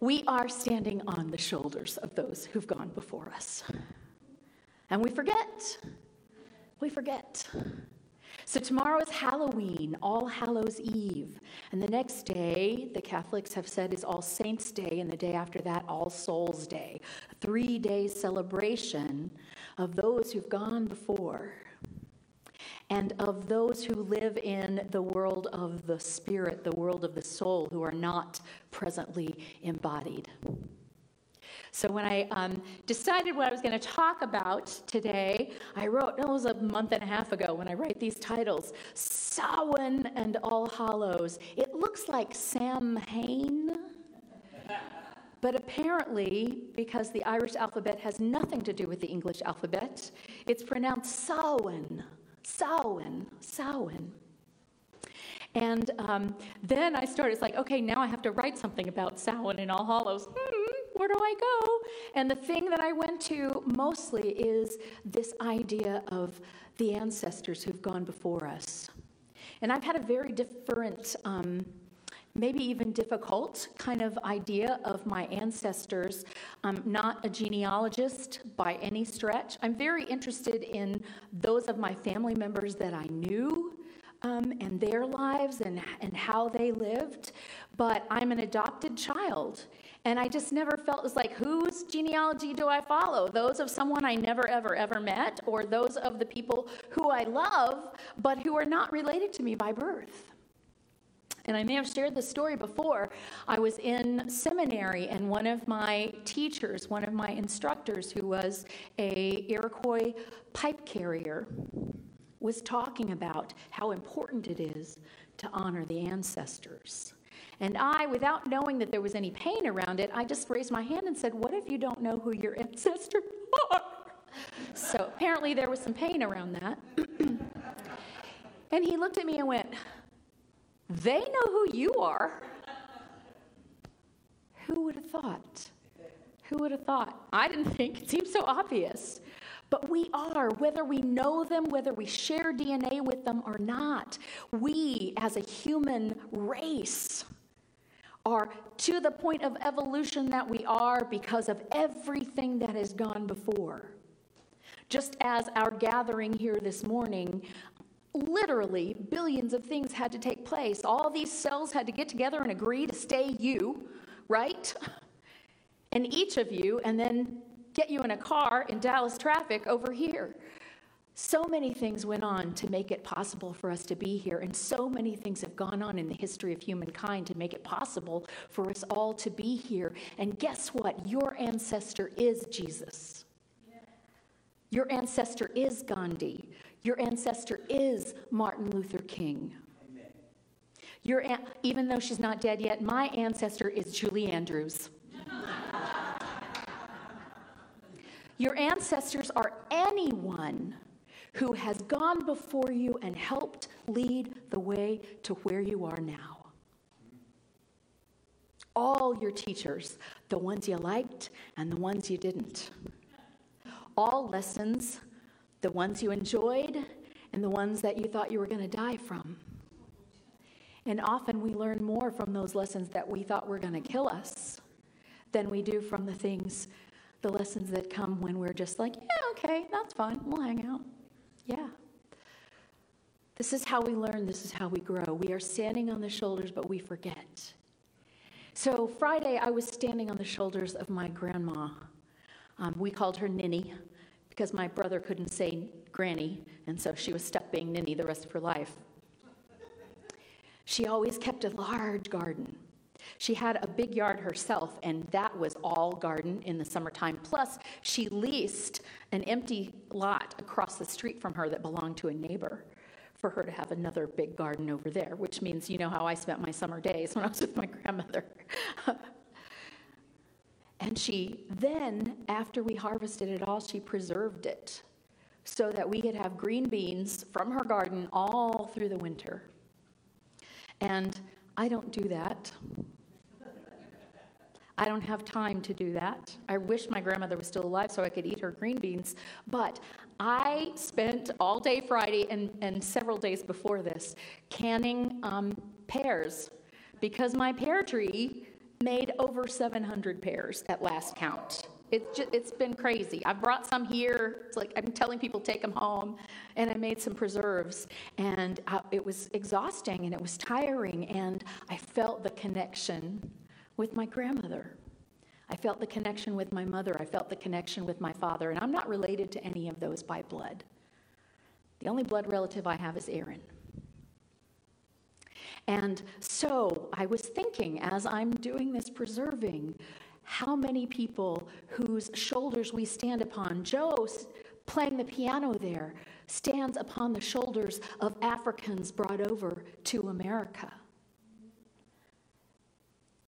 We are standing on the shoulders of those who've gone before us. And we forget. We forget. So tomorrow is Halloween, All Hallows Eve. And the next day, the Catholics have said, is All Saints' Day, and the day after that, All Souls' Day. Three day celebration of those who've gone before and of those who live in the world of the spirit, the world of the soul, who are not presently embodied. So when I um, decided what I was going to talk about today, I wrote, it was a month and a half ago when I write these titles, Samhain and All Hallows. It looks like Samhain. But apparently, because the Irish alphabet has nothing to do with the English alphabet, it's pronounced Samhain, Samhain, Samhain. And um, then I started, it's like, okay, now I have to write something about Samhain in All Hallows. Hmm where do I go? And the thing that I went to mostly is this idea of the ancestors who've gone before us. And I've had a very different, um, maybe even difficult kind of idea of my ancestors. I'm not a genealogist by any stretch. I'm very interested in those of my family members that I knew. Um, and their lives and, and how they lived, but I'm an adopted child. And I just never felt it was like, whose genealogy do I follow? Those of someone I never, ever, ever met, or those of the people who I love, but who are not related to me by birth? And I may have shared this story before. I was in seminary, and one of my teachers, one of my instructors, who was a Iroquois pipe carrier, was talking about how important it is to honor the ancestors. And I, without knowing that there was any pain around it, I just raised my hand and said, What if you don't know who your ancestors are? So apparently there was some pain around that. and he looked at me and went, They know who you are. Who would have thought? Who would have thought? I didn't think. It seemed so obvious. But we are, whether we know them, whether we share DNA with them or not. We, as a human race, are to the point of evolution that we are because of everything that has gone before. Just as our gathering here this morning, literally billions of things had to take place. All these cells had to get together and agree to stay you, right? And each of you, and then get you in a car in Dallas traffic over here. So many things went on to make it possible for us to be here, and so many things have gone on in the history of humankind to make it possible for us all to be here. And guess what? Your ancestor is Jesus. Your ancestor is Gandhi. Your ancestor is Martin Luther King. Amen. Your, even though she's not dead yet, my ancestor is Julie Andrews. Your ancestors are anyone who has gone before you and helped lead the way to where you are now. All your teachers, the ones you liked and the ones you didn't. All lessons, the ones you enjoyed and the ones that you thought you were going to die from. And often we learn more from those lessons that we thought were going to kill us than we do from the things, the lessons that come when we're just like, yeah, okay, that's fine, we'll hang out. Yeah. This is how we learn, this is how we grow. We are standing on the shoulders, but we forget. So, Friday, I was standing on the shoulders of my grandma. Um, we called her Ninny because my brother couldn't say Granny, and so she was stuck being Ninny the rest of her life. She always kept a large garden. She had a big yard herself, and that was all garden in the summertime. Plus, she leased an empty lot across the street from her that belonged to a neighbor for her to have another big garden over there, which means you know how I spent my summer days when I was with my grandmother. and she then, after we harvested it all, she preserved it so that we could have green beans from her garden all through the winter. And I don't do that. I don't have time to do that. I wish my grandmother was still alive so I could eat her green beans. But I spent all day Friday and, and several days before this canning um, pears because my pear tree made over 700 pears at last count. It's, just, it's been crazy. I've brought some here. It's like I'm telling people take them home, and I made some preserves. And I, it was exhausting and it was tiring, and I felt the connection with my grandmother. I felt the connection with my mother. I felt the connection with my father. And I'm not related to any of those by blood. The only blood relative I have is Aaron. And so I was thinking as I'm doing this preserving, how many people whose shoulders we stand upon. Joe, playing the piano there, stands upon the shoulders of Africans brought over to America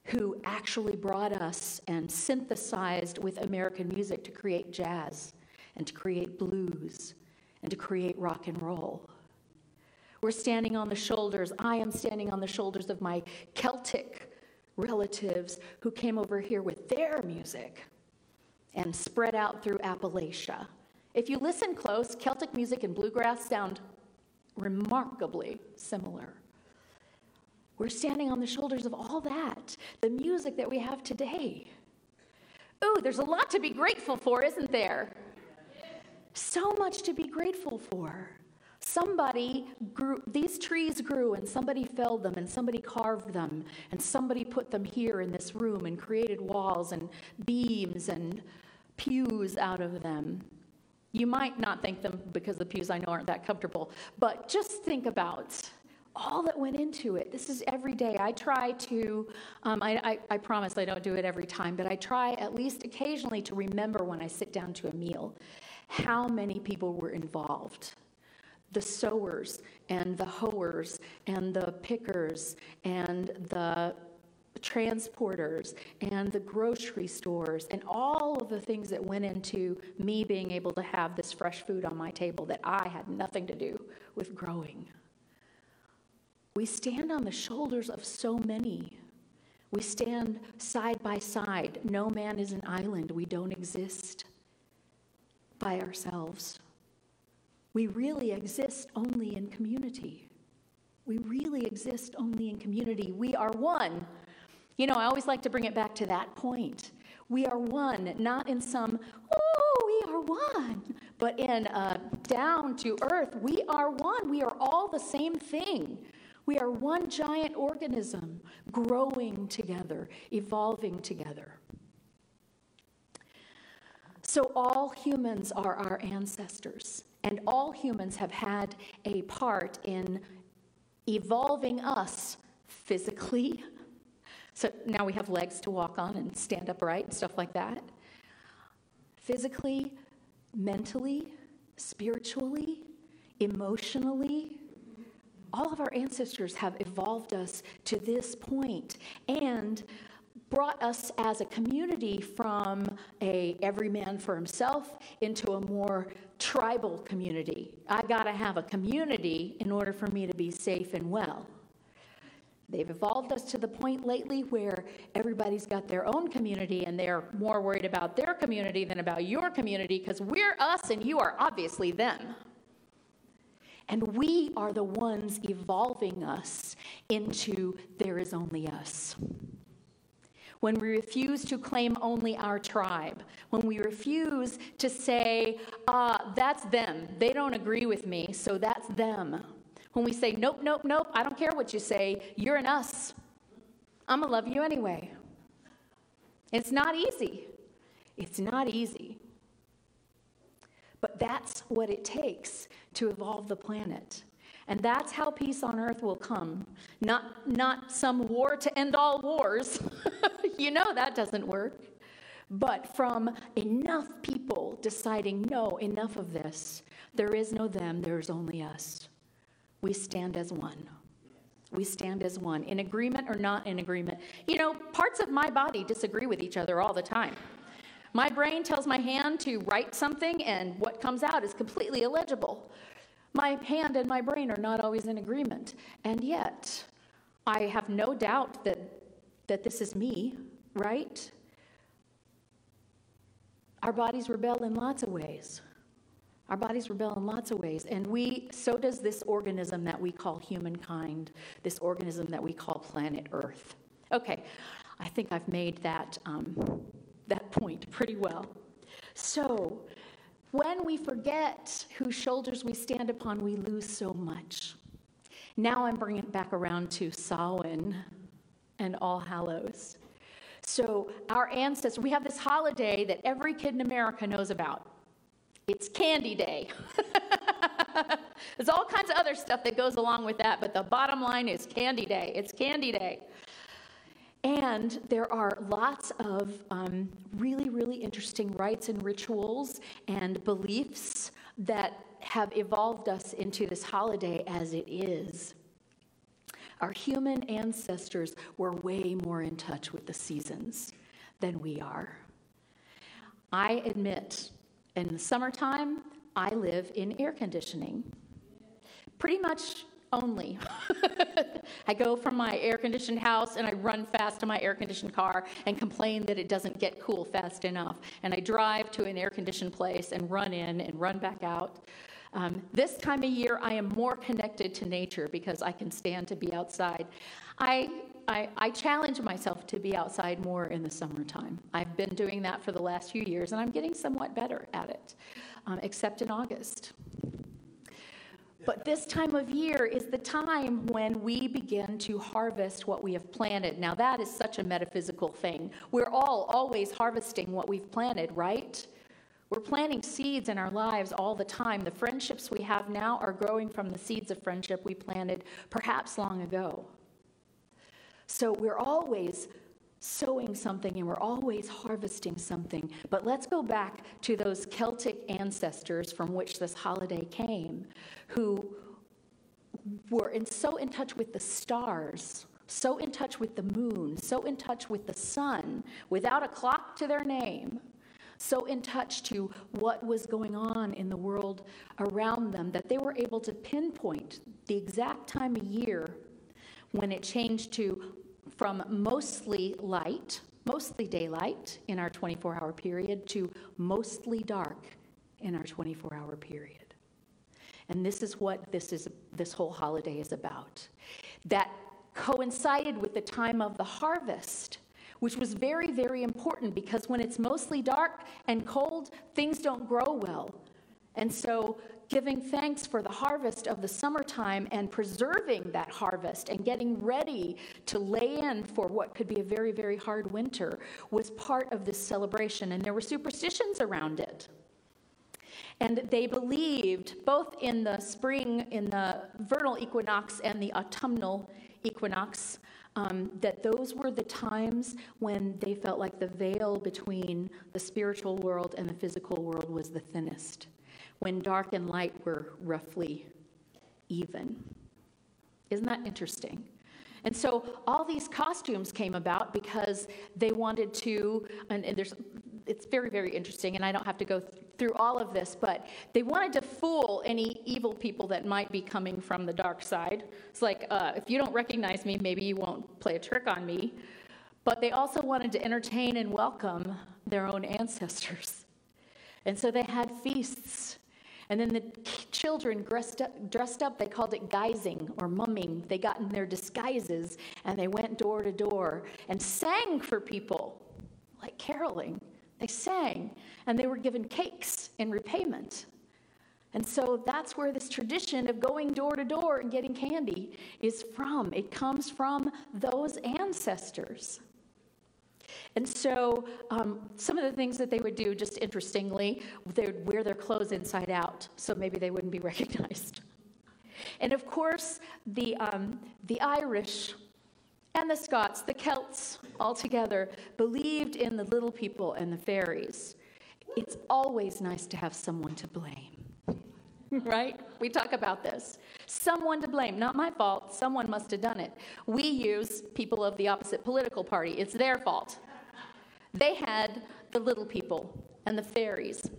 who actually brought us and synthesized with American music to create jazz and to create blues and to create rock and roll. We're standing on the shoulders, I am standing on the shoulders of my Celtic relatives who came over here with their music and spread out through Appalachia. If you listen close, Celtic music and bluegrass sound remarkably similar. We're standing on the shoulders of all that, the music that we have today. Ooh, there's a lot to be grateful for, isn't there? So much to be grateful for. Somebody grew, these trees grew, and somebody felled them, and somebody carved them, and somebody put them here in this room and created walls and beams and pews out of them. You might not think them because the pews I know aren't that comfortable, but just think about all that went into it. This is every day. I try to, um, I, I, I, promise I don't do it every time, but I try at least occasionally to remember when I sit down to a meal how many people were involved. The sowers and the hoers and the pickers and the transporters and the grocery stores and all of the things that went into me being able to have this fresh food on my table that I had nothing to do with growing. We stand on the shoulders of so many. We stand side by side. No man is an island. We don't exist by ourselves. We really exist only in community. We really exist only in community. We are one. You know, I always like to bring it back to that point. We are one, not in some, oh, we are one, but in uh, down to earth, we are one. We are all the same thing. We are one giant organism growing together, evolving together. So, all humans are our ancestors, and all humans have had a part in evolving us physically. So now we have legs to walk on and stand upright and stuff like that. Physically, mentally, spiritually, emotionally, all of our ancestors have evolved us to this point and brought us as a community from a every man for himself into a more tribal community. I've got to have a community in order for me to be safe and well. They've evolved us to the point lately where everybody's got their own community and they're more worried about their community than about your community because we're us and you are obviously them. And we are the ones evolving us into there is only us. When we refuse to claim only our tribe, when we refuse to say, uh, that's them, they don't agree with me, so that's them. When we say, nope, nope, nope, I don't care what you say, you're an us. I'm gonna love you anyway. It's not easy. It's not easy. But that's what it takes to evolve the planet. And that's how peace on earth will come. Not, not some war to end all wars. you know that doesn't work. But from enough people deciding, no, enough of this. There is no them, there's only us. We stand as one. We stand as one, in agreement or not in agreement. You know, parts of my body disagree with each other all the time. My brain tells my hand to write something, and what comes out is completely illegible. My hand and my brain are not always in agreement. And yet, I have no doubt that, that this is me, right? Our bodies rebel in lots of ways. Our bodies rebel in lots of ways. And we, so does this organism that we call humankind, this organism that we call planet Earth. Okay, I think I've made that, um, that point pretty well. So, when we forget whose shoulders we stand upon, we lose so much. Now I'm bringing it back around to Samhain and All Hallows. So, our ancestors, we have this holiday that every kid in America knows about. It's Candy Day. There's all kinds of other stuff that goes along with that, but the bottom line is Candy Day. It's Candy Day. And there are lots of um, really, really interesting rites and rituals and beliefs that have evolved us into this holiday as it is. Our human ancestors were way more in touch with the seasons than we are. I admit, in the summertime, I live in air conditioning. Pretty much only. I go from my air conditioned house and I run fast to my air conditioned car and complain that it doesn't get cool fast enough. And I drive to an air conditioned place and run in and run back out. Um, this time of year, I am more connected to nature because I can stand to be outside. I, I, I, challenge myself to be outside more in the summertime. I've been doing that for the last few years, and I'm getting somewhat better at it, um, except in August. But this time of year is the time when we begin to harvest what we have planted. Now, that is such a metaphysical thing. We're all always harvesting what we've planted, right? We're planting seeds in our lives all the time. The friendships we have now are growing from the seeds of friendship we planted perhaps long ago. So we're always sowing something and we're always harvesting something. But let's go back to those Celtic ancestors from which this holiday came, who were in, so in touch with the stars, so in touch with the moon, so in touch with the sun, without a clock to their name, so in touch to what was going on in the world around them that they were able to pinpoint the exact time of year when it changed to from mostly light, mostly daylight in our 24 hour period, to mostly dark in our 24 hour period. And this is what this, is, this whole holiday is about. That coincided with the time of the harvest, which was very, very important because when it's mostly dark and cold, things don't grow well. And so giving thanks for the harvest of the summertime and preserving that harvest and getting ready to lay in for what could be a very, very hard winter was part of this celebration. And there were superstitions around it. And they believed both in the spring, in the vernal equinox, and the autumnal equinox. Um, that those were the times when they felt like the veil between the spiritual world and the physical world was the thinnest when dark and light were roughly even. Isn't that interesting? And so all these costumes came about because they wanted to, and, and there's, it's very, very interesting, and I don't have to go th- through all of this, but they wanted to fool any evil people that might be coming from the dark side. It's like, uh, if you don't recognize me, maybe you won't play a trick on me. But they also wanted to entertain and welcome their own ancestors. And so they had feasts and then the children dressed up, dressed up, they called it guising or mumming. They got in their disguises and they went door to door and sang for people, like caroling. They sang and they were given cakes in repayment. And so that's where this tradition of going door to door and getting candy is from. It comes from those ancestors. And so, um, some of the things that they would do, just interestingly, they would wear their clothes inside out, so maybe they wouldn't be recognized. And of course, the, um, the Irish and the Scots, the Celts all together, believed in the little people and the fairies. It's always nice to have someone to blame, right? We talk about this. Someone to blame, not my fault. Someone must have done it. We use people of the opposite political party, it's their fault. They had the little people and the fairies.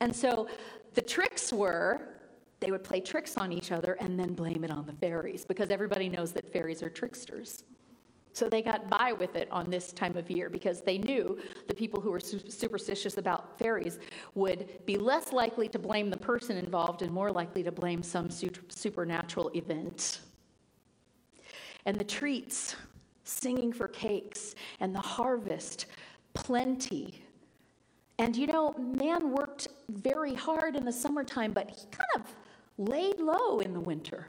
And so the tricks were they would play tricks on each other and then blame it on the fairies because everybody knows that fairies are tricksters. So they got by with it on this time of year because they knew the people who were superstitious about fairies would be less likely to blame the person involved and more likely to blame some supernatural event. And the treats singing for cakes, and the harvest, plenty. And you know, man worked very hard in the summertime, but he kind of laid low in the winter.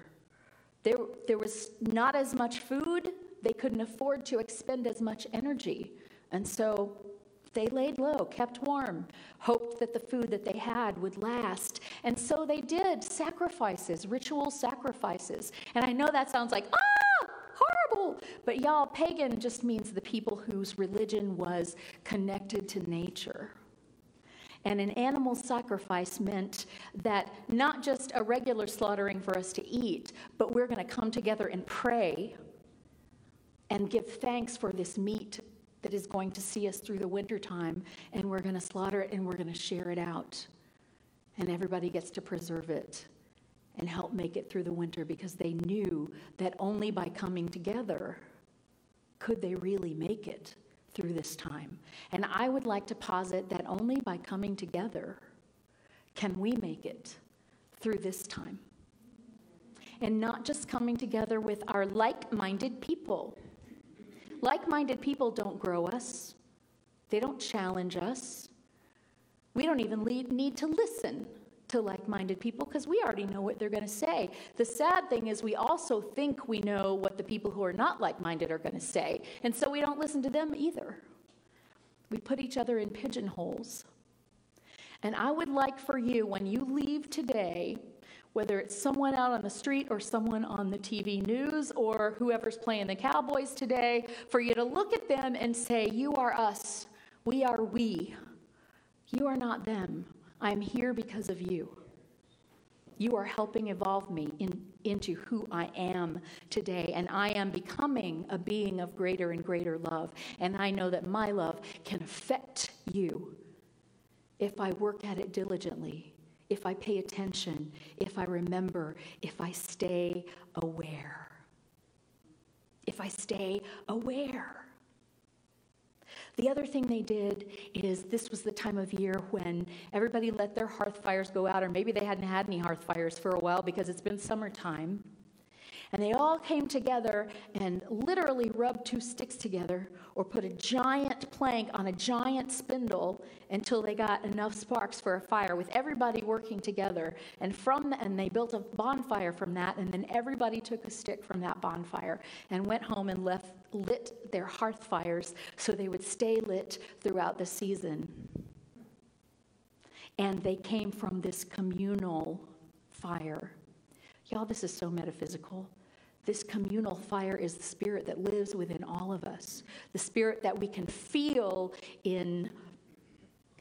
There, there was not as much food, they couldn't afford to expend as much energy. And so they laid low, kept warm, hoped that the food that they had would last. And so they did sacrifices, ritual sacrifices. And I know that sounds like, ah, horrible. But y'all, pagan just means the people whose religion was connected to nature. And an animal sacrifice meant that not just a regular slaughtering for us to eat, but we're going to come together and pray and give thanks for this meat that is going to see us through the wintertime, and we're going to slaughter it and we're going to share it out. And everybody gets to preserve it and help make it through the winter because they knew that only by coming together could they really make it through this time. And I would like to posit that only by coming together can we make it through this time. And not just coming together with our like minded people like minded people don't grow us, they don't challenge us. We don't even need to listen to like minded people because we already know what they're going to say. The sad thing is, we also think we know what the people who are not like minded are going to say, and so we don't listen to them either. We put each other in pigeonholes. And I would like for you, when you leave today, whether it's someone out on the street or someone on the TV news or whoever's playing the Cowboys today, for you to look at them and say, You are us. We are we. You are not them. I'm here because of you. You are helping evolve me in, into who I am today. And I am becoming a being of greater and greater love. And I know that my love can affect you if I work at it diligently if I pay attention, if I remember, if I stay aware. If I stay aware. The other thing they did is this was the time of year when everybody let their hearth fires go out, or maybe they hadn't had any hearth fires for a while because it's been summertime. And they all came together and literally rubbed two sticks together or put a giant plank on a giant spindle until they got enough sparks for a fire with everybody working together. And from the, and they built a bonfire from that and then everybody took a stick from that bonfire and went home and left lit their hearth fires so they would stay lit throughout the season. And they came from this communal fire. Y'all, this is so metaphysical. This communal fire is the spirit that lives within all of us, the spirit that we can feel in,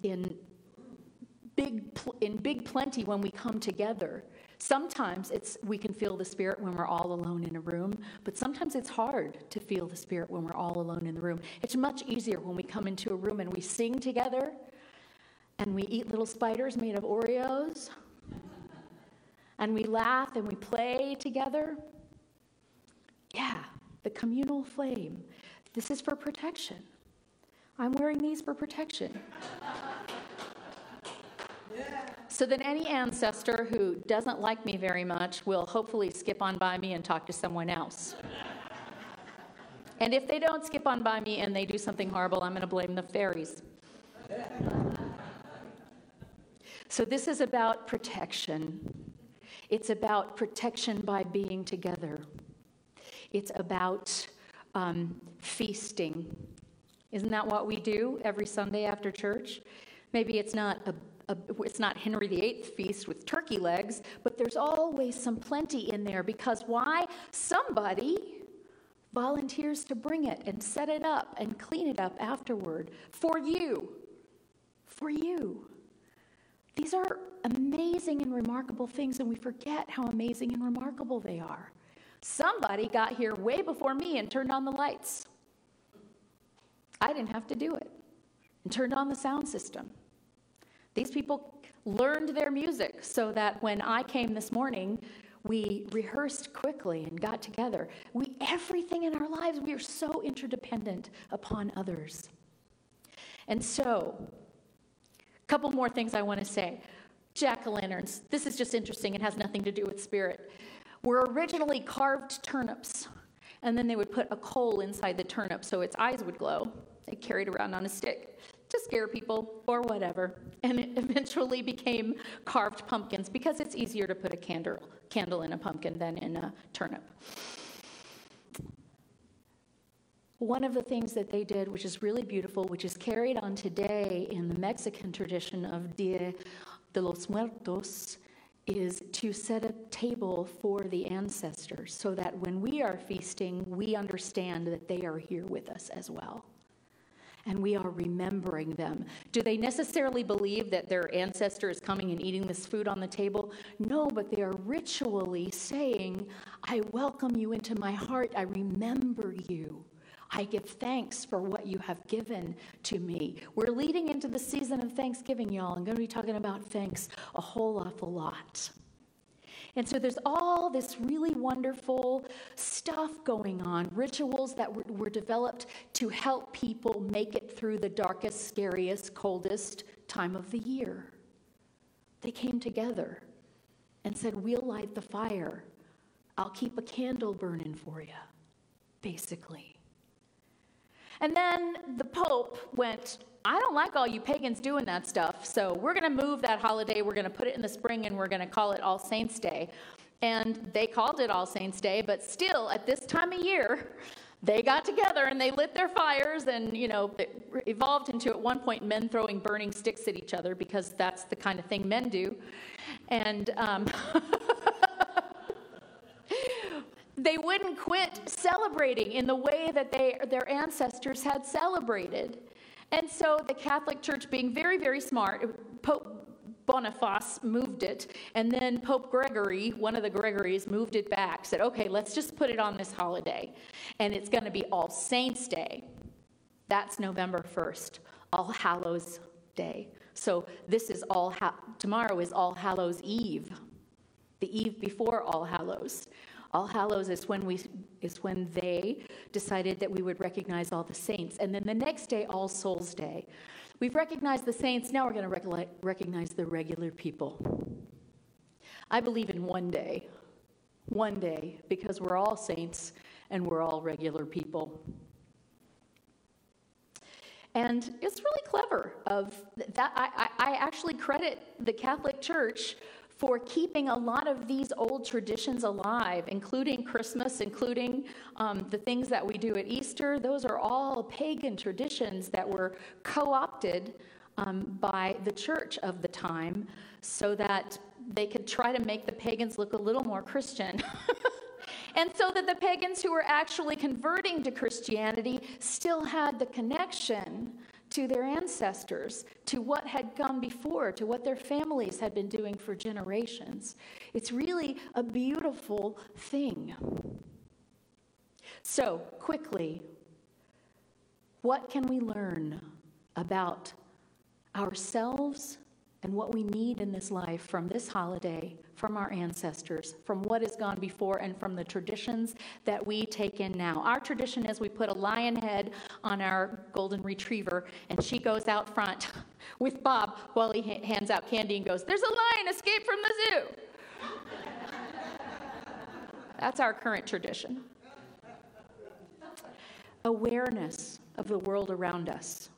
in, big, in big plenty when we come together. Sometimes it's, we can feel the Spirit when we're all alone in a room, but sometimes it's hard to feel the Spirit when we're all alone in the room. It's much easier when we come into a room and we sing together and we eat little spiders made of Oreos and we laugh and we play together. Yeah, the communal flame. This is for protection. I'm wearing these for protection. So then, any ancestor who doesn't like me very much will hopefully skip on by me and talk to someone else. And if they don't skip on by me and they do something horrible, I'm going to blame the fairies. So, this is about protection. It's about protection by being together. It's about um, feasting. Isn't that what we do every Sunday after church? Maybe it's not a, a, it's not Henry VIII feast with turkey legs, but there's always some plenty in there because why? Somebody volunteers to bring it and set it up and clean it up afterward for you. For you. These are amazing and remarkable things, and we forget how amazing and remarkable they are. Somebody got here way before me and turned on the lights. I didn't have to do it. And turned on the sound system. These people learned their music so that when I came this morning, we rehearsed quickly and got together. We everything in our lives, we are so interdependent upon others. And so, a couple more things I want to say. Jack o' lanterns. This is just interesting. It has nothing to do with spirit were originally carved turnips. And then they would put a coal inside the turnip so its eyes would glow. They carried around on a stick to scare people or whatever. And it eventually became carved pumpkins because it's easier to put a candle, candle in a pumpkin than in a turnip. One of the things that they did, which is really beautiful, which is carried on today in the Mexican tradition of Dia de los Muertos, is to set a table for the ancestors so that when we are feasting, we understand that they are here with us as well. And we are remembering them. Do they necessarily believe that their ancestor is coming and eating this food on the table? No, but they are ritually saying, I welcome you into my heart. I remember you. I give thanks for what you have given to me. We're leading into the season of Thanksgiving, y'all. I'm going to be talking about thanks a whole awful lot. And so there's all this really wonderful stuff going on, rituals that were, were, developed to help people make it through the darkest, scariest, coldest time of the year. They came together and said, We'll light the fire. I'll keep a candle burning for you, basically. And then the Pope went, I don't like all you pagans doing that stuff, so we're going to move that holiday. We're going to put it in the spring and we're going to call it All Saints' Day. And they called it All Saints' Day, but still, at this time of year, they got together and they lit their fires and you know it evolved into at one point men throwing burning sticks at each other because that's the kind of thing men do and um, they wouldn't quit celebrating in the way that they, their ancestors had celebrated. And so the Catholic Church, being very, very smart, Pope Boniface moved it, and then Pope Gregory, one of the Gregories, moved it back, said, okay, let's just put it on this holiday. And it's going to be All Saints' Day. That's November 1st, All Hallows Day. So this is all, ha- tomorrow is All Hallows Eve, the eve before All Hallows. All Hallows is when we is when they decided that we would recognize all the saints, and then the next day, All Souls Day. We've recognized the saints. Now we're going to recognize the regular people. I believe in one day, one day, because we're all saints and we're all regular people. And it's really clever of that. I, I actually credit the Catholic Church for keeping a lot of these old traditions alive, including Christmas, including um, the things that we do at Easter. Those are all pagan traditions that were co opted um, by the church of the time so that they could try to make the pagans look a little more Christian. and so that the pagans who were actually converting to Christianity still had the connection to their ancestors, to what had gone before, to what their families had been doing for generations. It's really a beautiful thing. So, quickly, what can we learn about ourselves and what we need in this life from this holiday, from our ancestors, from what has gone before, and from the traditions that we take in now. Our tradition is we put a lion head on our golden retriever, and she goes out front with Bob while he hands out candy and goes, There's a lion escaped from the zoo. That's our current tradition. Awareness of the world around us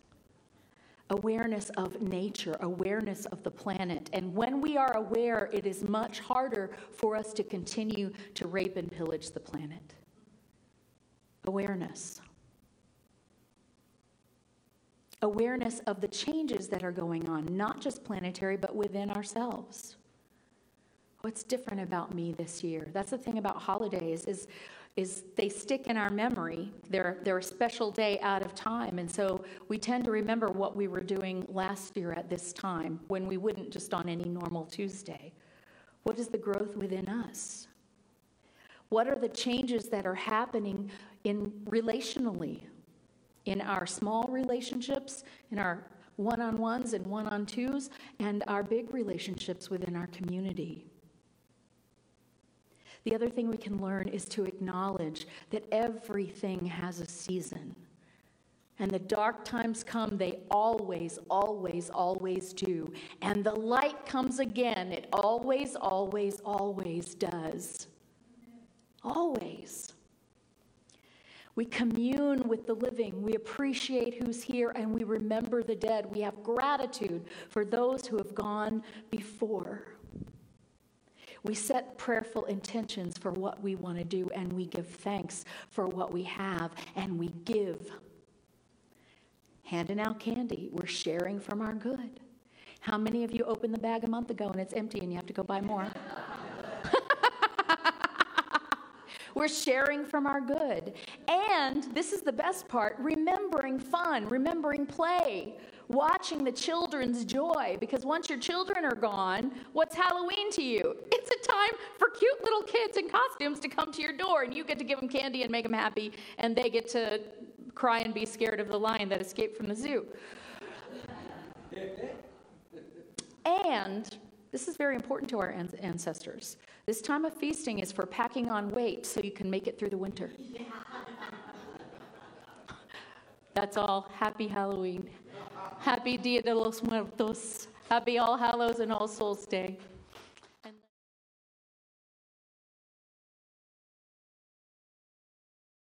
awareness of nature, awareness of the planet. And when we are aware, it is much harder for us to continue to rape and pillage the planet. Awareness. Awareness of the changes that are going on, not just planetary, but within ourselves. What's different about me this year? That's the thing about holidays is is they stick in our memory. They're, they're a special day out of time. And so we tend to remember what we were doing last year at this time when we wouldn't just on any normal Tuesday. What is the growth within us? What are the changes that are happening in relationally, in our small relationships, in our one on ones and one on twos, and our big relationships within our community? The other thing we can learn is to acknowledge that everything has a season. And the dark times come, they always, always, always do. And the light comes again. It always, always, always does. Always. We commune with the living. We appreciate who's here and we remember the dead. We have gratitude for those who have gone before. We set prayerful intentions for what we want to do and we give thanks for what we have and we give. Handing out candy, we're sharing from our good. How many of you opened the bag a month ago and it's empty and you have to go buy more? We're sharing from our good. And this is the best part remembering fun, remembering play, watching the children's joy. Because once your children are gone, what's Halloween to you? It's a time for cute little kids in costumes to come to your door, and you get to give them candy and make them happy, and they get to cry and be scared of the lion that escaped from the zoo. and this is very important to our ancestors. This time of feasting is for packing on weight so you can make it through the winter. That's all. Happy Halloween. Happy Dia de los Muertos. Happy All Hallows and All Souls Day.